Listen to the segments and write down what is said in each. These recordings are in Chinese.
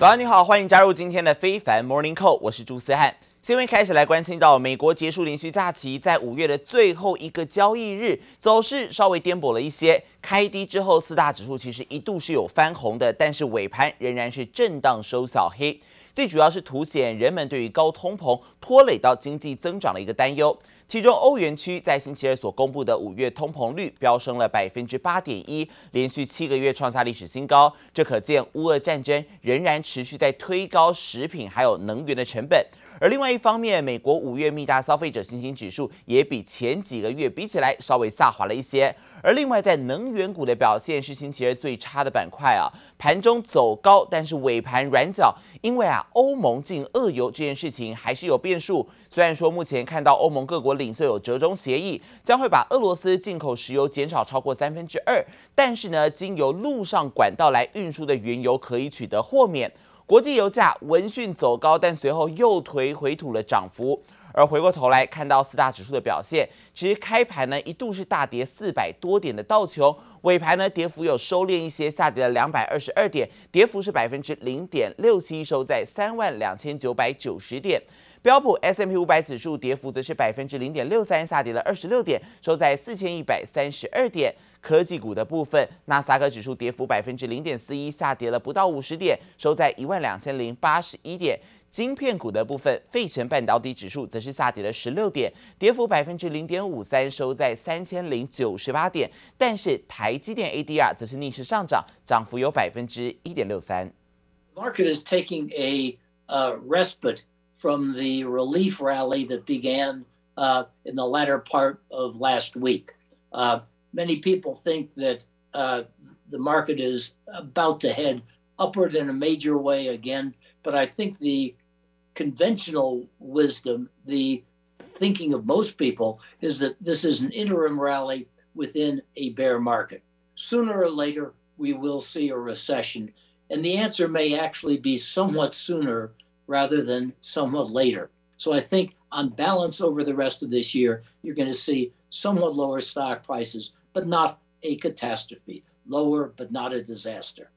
早安，你好，欢迎加入今天的非凡 Morning Call，我是朱思翰。新闻开始来关心到美国结束连续假期，在五月的最后一个交易日，走势稍微颠簸了一些。开低之后，四大指数其实一度是有翻红的，但是尾盘仍然是震荡收小黑。最主要是凸显人们对于高通膨拖累到经济增长的一个担忧。其中，欧元区在星期二所公布的五月通膨率飙升了百分之八点一，连续七个月创下历史新高。这可见乌俄战争仍然持续在推高食品还有能源的成本。而另外一方面，美国五月密大消费者信心指数也比前几个月比起来稍微下滑了一些。而另外，在能源股的表现是星期二最差的板块啊，盘中走高，但是尾盘软脚，因为啊，欧盟禁俄油这件事情还是有变数。虽然说目前看到欧盟各国领袖有折中协议，将会把俄罗斯进口石油减少超过三分之二，但是呢，经由陆上管道来运输的原油可以取得豁免。国际油价闻讯走高，但随后又颓回吐了涨幅。而回过头来看到四大指数的表现，其实开盘呢一度是大跌四百多点的道琼，尾盘呢跌幅有收敛一些，下跌了两百二十二点，跌幅是百分之零点六七，收在三万两千九百九十点。标普 S M P 五百指数跌幅则是百分之零点六三，下跌了二十六点，收在四千一百三十二点。科技股的部分，纳斯达克指数跌幅百分之零点四一，下跌了不到五十点，收在一万两千零八十一点。晶片股的部分，费城半导体指数则是下跌了十六点，跌幅百分之零点五三，收在三千零九十八点。但是台积电 ADR 则是逆势上涨，涨幅有百分之一点六三。Market is taking a respite from the relief rally that began in the latter part of last week. Many people think that uh, the market is about to head upward in a major way again, but I think the conventional wisdom, the thinking of most people, is that this is an interim rally within a bear market. Sooner or later, we will see a recession, and the answer may actually be somewhat sooner rather than somewhat later. So I think on balance over the rest of this year, you're going to see somewhat lower stock prices, but not a catastrophe. Lower, but not a disaster.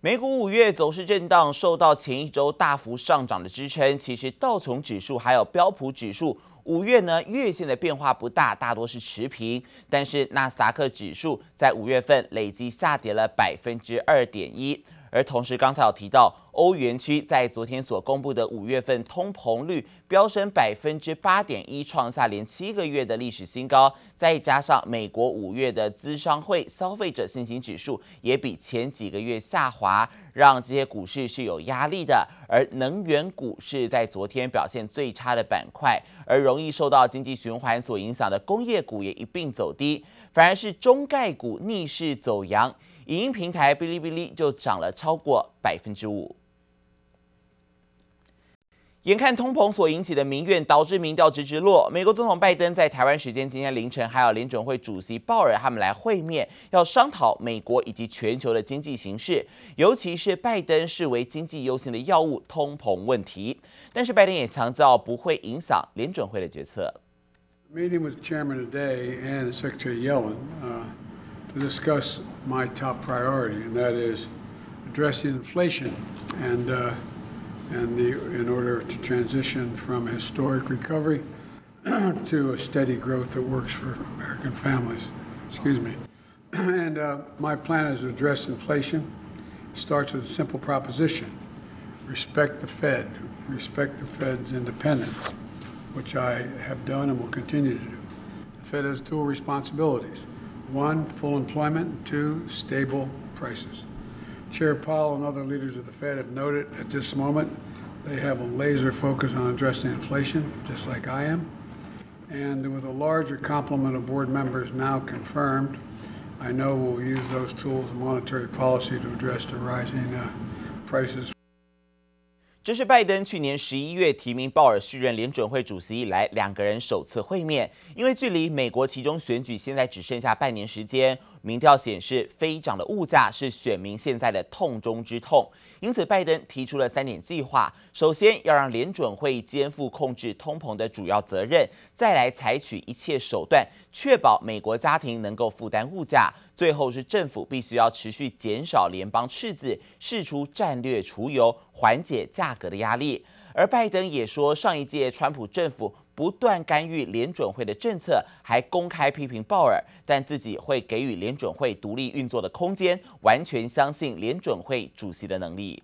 美股五月走势震荡，受到前一周大幅上涨的支撑。其实道琼指数还有标普指数五月呢月线的变化不大，大多是持平。但是纳斯达克指数在五月份累计下跌了百分之二点一。而同时，刚才有提到，欧元区在昨天所公布的五月份通膨率飙升百分之八点一，创下连七个月的历史新高。再加上美国五月的咨商会消费者信心指数也比前几个月下滑，让这些股市是有压力的。而能源股是在昨天表现最差的板块，而容易受到经济循环所影响的工业股也一并走低，反而是中概股逆势走扬。影音平台哔哩哔哩就涨了超过百分之五。眼看通膨所引起的民怨导致民调直直落，美国总统拜登在台湾时间今天凌晨还有联准会主席鲍尔他们来会面，要商讨美国以及全球的经济形势，尤其是拜登视为经济优先的药物通膨问题。但是拜登也强调不会影响联准会的决策。Meeting with Chairman today and Secretary Yellen. To discuss my top priority, and that is addressing inflation and, uh, and the, in order to transition from historic recovery to a steady growth that works for American families. Excuse me. And uh, my plan is to address inflation. It starts with a simple proposition respect the Fed, respect the Fed's independence, which I have done and will continue to do. The Fed has dual responsibilities one, full employment, two, stable prices. Chair Powell and other leaders of the Fed have noted at this moment they have a laser focus on addressing inflation, just like I am. And with a larger complement of board members now confirmed, I know we'll use those tools of monetary policy to address the rising uh, prices. 这是拜登去年十一月提名鲍尔续任联准会主席以来两个人首次会面。因为距离美国其中选举现在只剩下半年时间，民调显示，飞涨的物价是选民现在的痛中之痛。因此，拜登提出了三点计划：首先要让联准会肩负控制通膨的主要责任；再来采取一切手段，确保美国家庭能够负担物价；最后是政府必须要持续减少联邦赤字，释出战略储油，缓解价格的压力。而拜登也说，上一届川普政府不断干预联准会的政策，还公开批评鲍尔，但自己会给予联准会独立运作的空间，完全相信联准会主席的能力。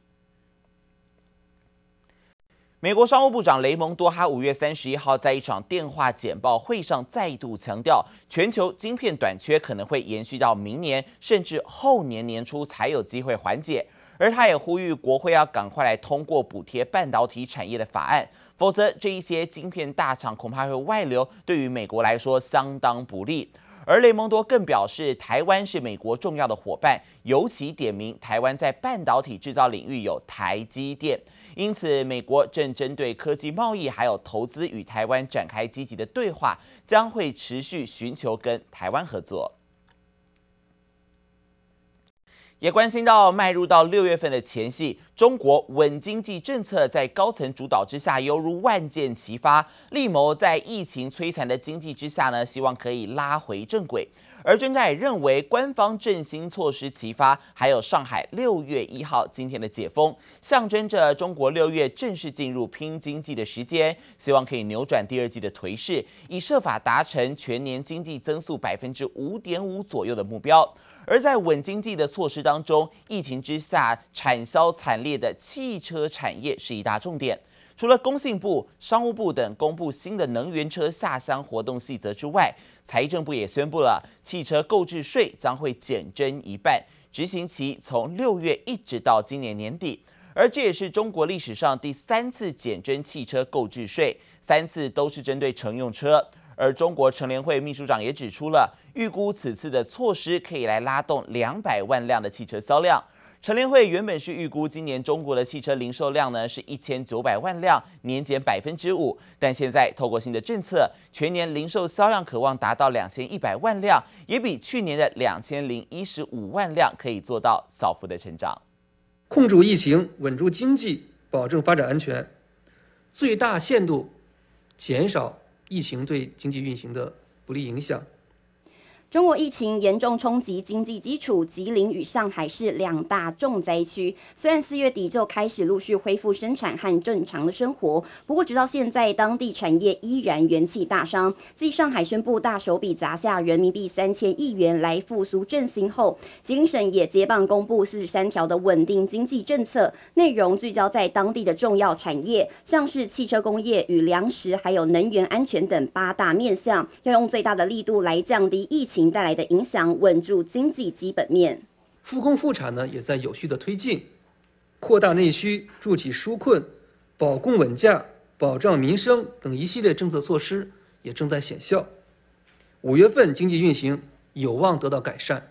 美国商务部长雷蒙多哈五月三十一号在一场电话简报会上再度强调，全球晶片短缺可能会延续到明年甚至后年年初才有机会缓解。而他也呼吁国会要赶快来通过补贴半导体产业的法案，否则这一些晶片大厂恐怕会外流，对于美国来说相当不利。而雷蒙多更表示，台湾是美国重要的伙伴，尤其点名台湾在半导体制造领域有台积电，因此美国正针对科技贸易还有投资与台湾展开积极的对话，将会持续寻求跟台湾合作。也关心到迈入到六月份的前夕，中国稳经济政策在高层主导之下，犹如万箭齐发，力谋在疫情摧残的经济之下呢，希望可以拉回正轨。而专家也认为，官方振兴措施齐发，还有上海六月一号今天的解封，象征着中国六月正式进入拼经济的时间，希望可以扭转第二季的颓势，以设法达成全年经济增速百分之五点五左右的目标。而在稳经济的措施当中，疫情之下产销惨烈的汽车产业是一大重点。除了工信部、商务部等公布新的能源车下乡活动细则之外，财政部也宣布了汽车购置税将会减征一半，执行期从六月一直到今年年底。而这也是中国历史上第三次减征汽车购置税，三次都是针对乘用车。而中国乘联会秘书长也指出了，预估此次的措施可以来拉动两百万辆的汽车销量。乘联会原本是预估今年中国的汽车零售量呢是一千九百万辆，年减百分之五，但现在透过新的政策，全年零售销量可望达到两千一百万辆，也比去年的两千零一十五万辆可以做到小幅的成长。控制疫情，稳住经济，保证发展安全，最大限度减少。疫情对经济运行的不利影响。中国疫情严重冲击经济基础，吉林与上海市两大重灾区。虽然四月底就开始陆续恢复生产和正常的生活，不过直到现在，当地产业依然元气大伤。继上海宣布大手笔砸下人民币三千亿元来复苏振兴后，吉林省也接棒公布四十三条的稳定经济政策，内容聚焦在当地的重要产业，像是汽车工业与粮食，还有能源安全等八大面向，要用最大的力度来降低疫情。带来的影响，稳住经济基本面。复工复产呢，也在有序的推进，扩大内需、筑起纾困、保供稳价、保障民生等一系列政策措施也正在显效。五月份经济运行有望得到改善。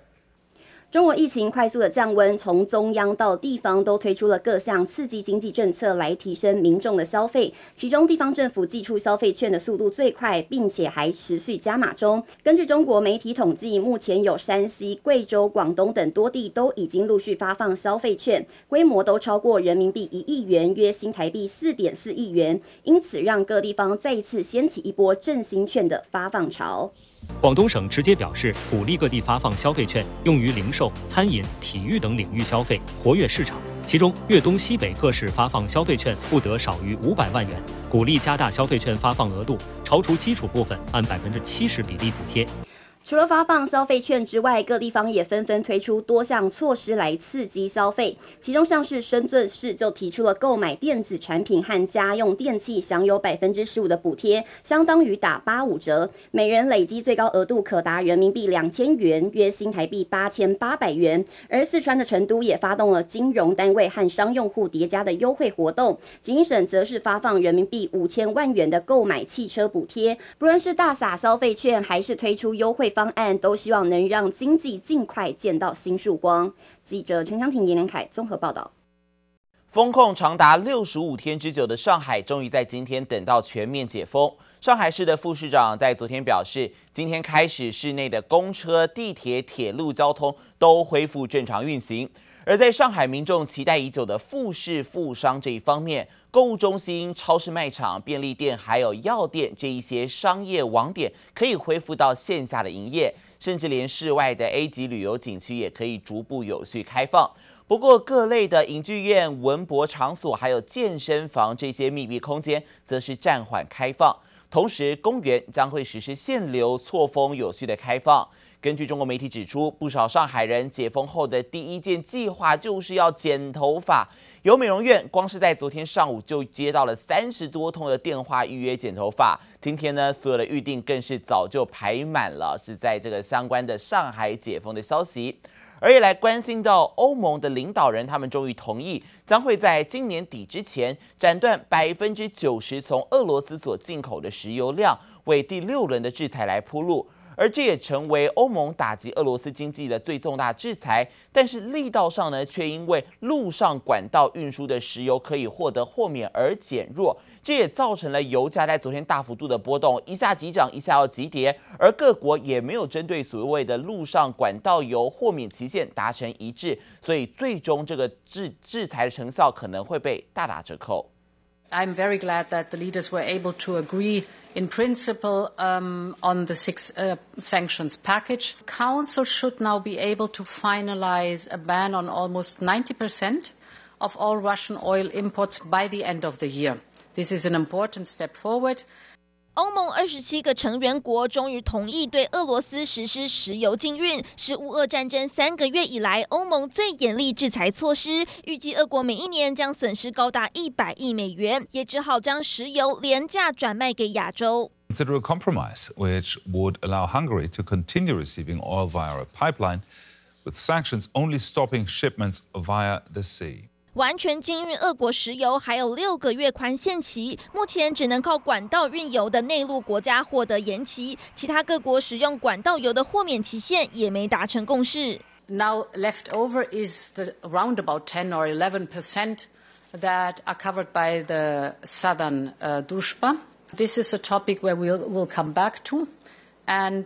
中国疫情快速的降温，从中央到地方都推出了各项刺激经济政策来提升民众的消费。其中，地方政府寄出消费券的速度最快，并且还持续加码中。根据中国媒体统计，目前有山西、贵州、广东等多地都已经陆续发放消费券，规模都超过人民币一亿元，约新台币四点四亿元。因此，让各地方再一次掀起一波振兴券的发放潮。广东省直接表示，鼓励各地发放消费券，用于零售、餐饮、体育等领域消费，活跃市场。其中，粤东西北各市发放消费券不得少于五百万元，鼓励加大消费券发放额度，超出基础部分按百分之七十比例补贴。除了发放消费券之外，各地方也纷纷推出多项措施来刺激消费。其中，像是深圳市就提出了购买电子产品和家用电器享有百分之十五的补贴，相当于打八五折，每人累积最高额度可达人民币两千元，约新台币八千八百元。而四川的成都也发动了金融单位和商用户叠加的优惠活动，吉林省则是发放人民币五千万元的购买汽车补贴。不论是大撒消费券，还是推出优惠。方案都希望能让经济尽快见到新曙光。记者陈香婷、严连凯综合报道。封控长达六十五天之久的上海，终于在今天等到全面解封。上海市的副市长在昨天表示，今天开始市内的公车、地铁、铁路交通都恢复正常运行。而在上海民众期待已久的复市复商这一方面，购物中心、超市卖场、便利店还有药店这一些商业网点可以恢复到线下的营业，甚至连室外的 A 级旅游景区也可以逐步有序开放。不过，各类的影剧院、文博场所，还有健身房这些密闭空间，则是暂缓开放。同时，公园将会实施限流、错峰、有序的开放。根据中国媒体指出，不少上海人解封后的第一件计划就是要剪头发。有美容院，光是在昨天上午就接到了三十多通的电话预约剪头发。今天呢，所有的预定更是早就排满了，是在这个相关的上海解封的消息。而也来关心到欧盟的领导人，他们终于同意，将会在今年底之前斩断百分之九十从俄罗斯所进口的石油量，为第六轮的制裁来铺路。而这也成为欧盟打击俄罗斯经济的最重大制裁。但是力道上呢，却因为陆上管道运输的石油可以获得豁免而减弱。这也造成了油价在昨天大幅度的波动，一下急涨，一下要急跌，而各国也没有针对所谓的陆上管道油豁免期限达成一致，所以最终这个制制裁的成效可能会被大打折扣。I'm very glad that the leaders were able to agree in principle um, on the six uh, sanctions package. Council should now be able to finalize a ban on almost 90% of all Russian oil imports by the end of the year. This is an important step forward. 欧盟二十七个成员国终于同意对俄罗斯实施石油禁运，是乌俄战争三个月以来欧盟最严厉制裁措施。预计俄国每一年将损失高达一百亿美元，也只好将石油廉价转卖给亚洲。Consider a compromise which would allow Hungary to continue receiving oil via a pipeline, with sanctions only stopping shipments via the sea. 完全禁运俄国石油还有六个月宽限期，目前只能靠管道运油的内陆国家获得延期，其他各国使用管道油的豁免期限也没达成共识。Now left over is the around about ten or eleven percent that are covered by the southern d u s h b a This is a topic where we'll we'll come back to, and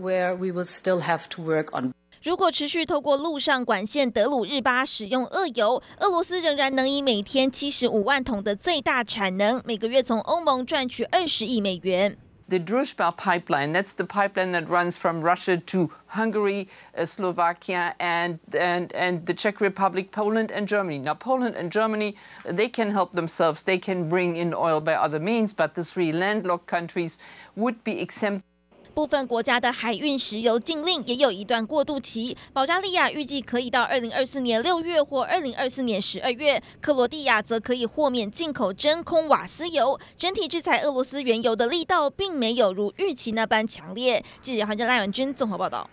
where we will still have to work on. 如果持续透过陆上管线德鲁日巴使用俄油，俄罗斯仍然能以每天七十五万桶的最大产能，每个月从欧盟赚取二十亿美元。The Druzhba pipeline, that's the pipeline that runs from Russia to Hungary, Slovakia, and and and the Czech Republic, Poland, and Germany. Now, Poland and Germany, they can help themselves. They can bring in oil by other means, but the three landlocked countries would be exempt. 部分国家的海运石油禁令也有一段过渡期，保加利亚预计可以到二零二四年六月或二零二四年十二月，克罗地亚则可以豁免进口真空瓦斯油。整体制裁俄罗斯原油的力道并没有如预期那般强烈。记者黄家赖婉君综合报道。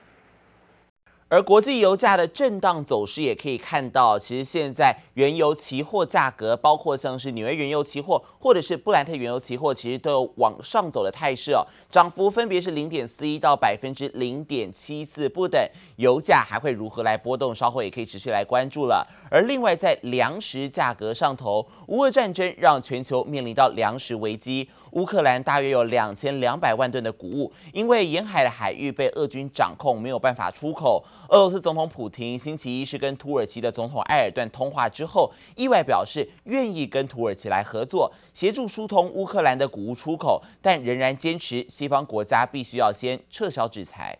而国际油价的震荡走势也可以看到，其实现在原油期货价格，包括像是纽约原油期货或者是布兰特原油期货，其实都有往上走的态势哦，涨幅分别是零点四一到百分之零点七四不等。油价还会如何来波动？稍后也可以持续来关注了。而另外在粮食价格上头，乌俄战争让全球面临到粮食危机。乌克兰大约有两千两百万吨的谷物，因为沿海的海域被俄军掌控，没有办法出口。俄罗斯总统普廷星期一是跟土耳其的总统埃尔段通话之后，意外表示愿意跟土耳其来合作，协助疏通乌克兰的谷物出口，但仍然坚持西方国家必须要先撤销制裁。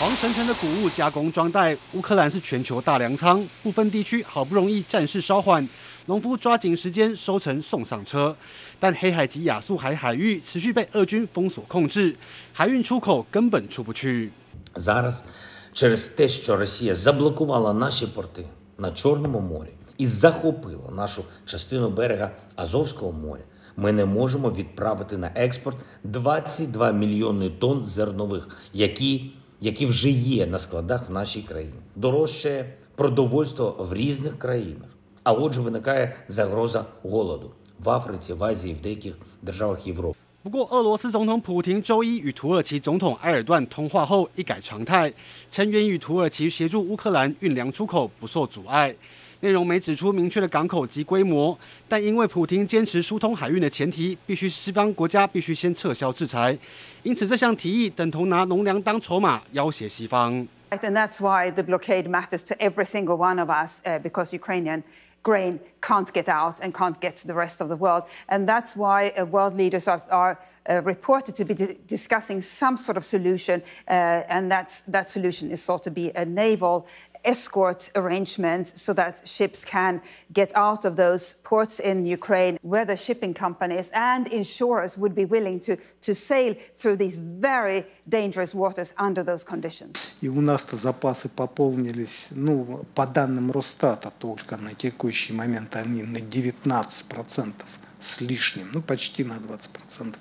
黄澄澄的谷物加工装袋，乌克兰是全球大粮仓，部分地区好不容易战事稍缓。农夫抓紧时间收成送上车，但黑海及亚速海海域持续被俄军封锁控制，海运出口根本出不去。Зараз через те, що Росія заблокувала наші порти на Чорному морі і захопила нашу частину берега Азовського моря, ми не можемо відправити на експорт 22 мільйони тонн зернових, які які вже є на складах в нашій країні. Дорожче продовольство в різних країнах. А отже, виникає загроза голоду в Африці, в Азії, в деяких державах Європи. 不过，俄罗斯总统普亭周一与土耳其总统埃尔段通话后一改常态，称愿与土耳其协助乌克兰运粮出口不受阻碍。内容没指出明确的港口及规模，但因为普丁坚持疏通海运的前提，必须西方国家必须先撤销制裁，因此这项提议等同拿农粮当筹码要挟西方。And that's why the blockade matters to every single one of us, because Ukrainian grain can't get out and can't get to the rest of the world. And that's why uh, world leaders are, are uh, reported to be discussing some sort of solution, uh, and that's, that solution is thought to be a naval escort arrangements so that ships can get out of those ports in Ukraine, where the shipping companies and insurers would be willing to, to sail through these very dangerous waters under those conditions. И у нас-то запасы пополнились, ну, по данным Росстата только на текущий момент они на 19% с лишним, ну, почти на 20%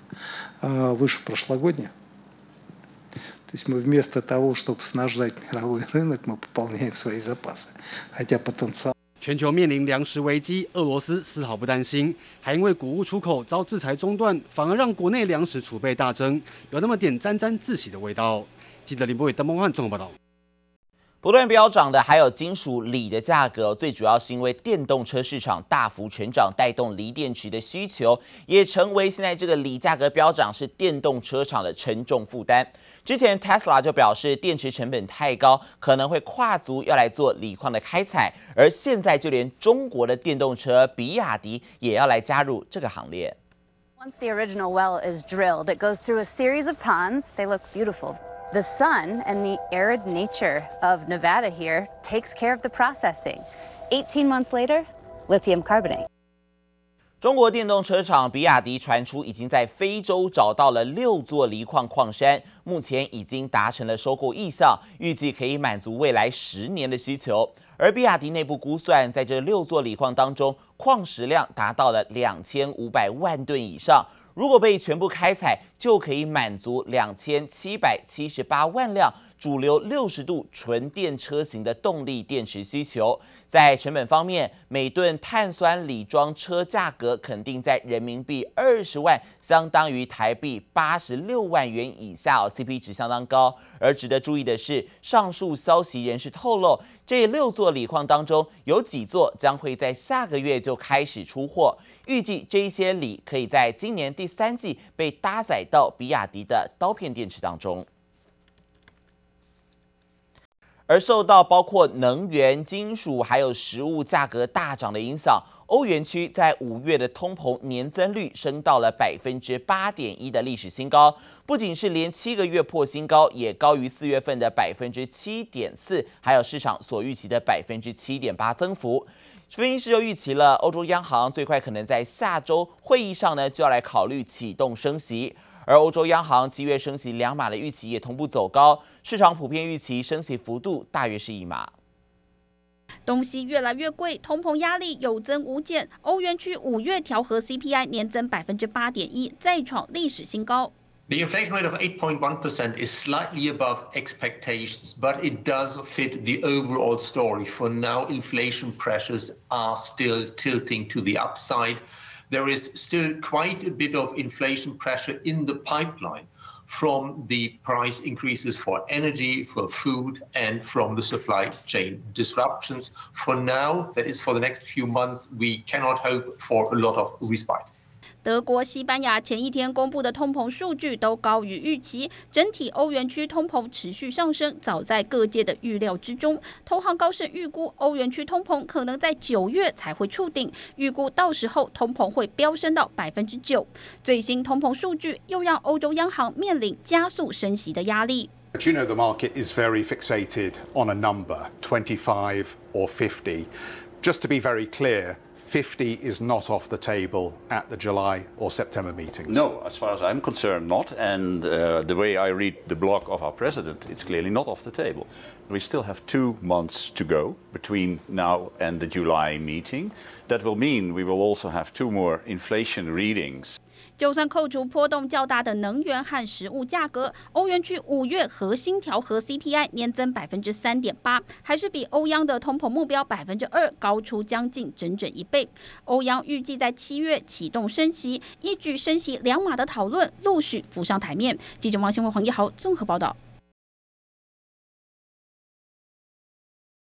выше прошлогодних. То есть мы вместо того, чтобы снажать мировой рынок, мы пополняем свои запасы. Хотя потенциал... 全球面临粮食危机，俄罗斯丝毫不担心，还因为谷物出口遭制裁中断，反而让国内粮食储备大增，有那么点沾沾自喜的味道。记者林博伟、邓梦焕综合报道。 不断飙涨的还有金属锂的价格，最主要是因为电动车市场大幅成长，带动锂电池的需求，也成为现在这个锂价格飙涨是电动车厂的沉重负担。之前 Tesla 就表示电池成本太高，可能会跨足要来做锂矿的开采，而现在就连中国的电动车比亚迪也要来加入这个行列。Once the original well is drilled, it goes through a series of ponds. They look beautiful. The sun and the arid nature of Nevada here takes care of the processing. 18 months later, lithium carbonate. 中国电动车厂比亚迪传出已经在非洲找到了六座锂矿矿山，目前已经达成了收购意向，预计可以满足未来十年的需求。而比亚迪内部估算，在这六座锂矿当中，矿石量达到了两千五百万吨以上。如果被全部开采，就可以满足两千七百七十八万辆主流六十度纯电车型的动力电池需求。在成本方面，每吨碳酸锂装车价格肯定在人民币二十万，相当于台币八十六万元以下哦，CP 值相当高。而值得注意的是，上述消息人士透露，这六座锂矿当中有几座将会在下个月就开始出货。预计这些锂可以在今年第三季被搭载到比亚迪的刀片电池当中。而受到包括能源、金属还有食物价格大涨的影响，欧元区在五月的通膨年增率升到了百分之八点一的历史新高，不仅是连七个月破新高，也高于四月份的百分之七点四，还有市场所预期的百分之七点八增幅。分析师又预期了，欧洲央行最快可能在下周会议上呢，就要来考虑启动升息，而欧洲央行七月升息两码的预期也同步走高，市场普遍预期升息幅度大约是一码。东西越来越贵，通膨压力有增无减，欧元区五月调和 CPI 年增百分之八点一，再创历史新高。The inflation rate of 8.1% is slightly above expectations, but it does fit the overall story. For now, inflation pressures are still tilting to the upside. There is still quite a bit of inflation pressure in the pipeline from the price increases for energy, for food, and from the supply chain disruptions. For now, that is for the next few months, we cannot hope for a lot of respite. 德国、西班牙前一天公布的通膨数据都高于预期，整体欧元区通膨持续上升，早在各界的预料之中。投行高盛预估，欧元区通膨可能在九月才会触顶，预估到时候通膨会飙升到百分之九。最新通膨数据又让欧洲央行面临加速升息的压力。You know, the market is very fixated on a number, 25 or 50. Just to be very clear. 50 is not off the table at the July or September meetings. No, as far as I'm concerned, not. And uh, the way I read the blog of our president, it's clearly not off the table. We still have two months to go between now and the July meeting. That will mean we will also have two more inflation readings. 就算扣除波动较大的能源和食物价格，欧元区五月核心调和 CPI 年增百分之三点八，还是比欧央的通膨目标百分之二高出将近整整一倍。欧央预计在七月启动升息，一举升息两码的讨论陆续浮上台面。记者王新文、黄一豪综合报道。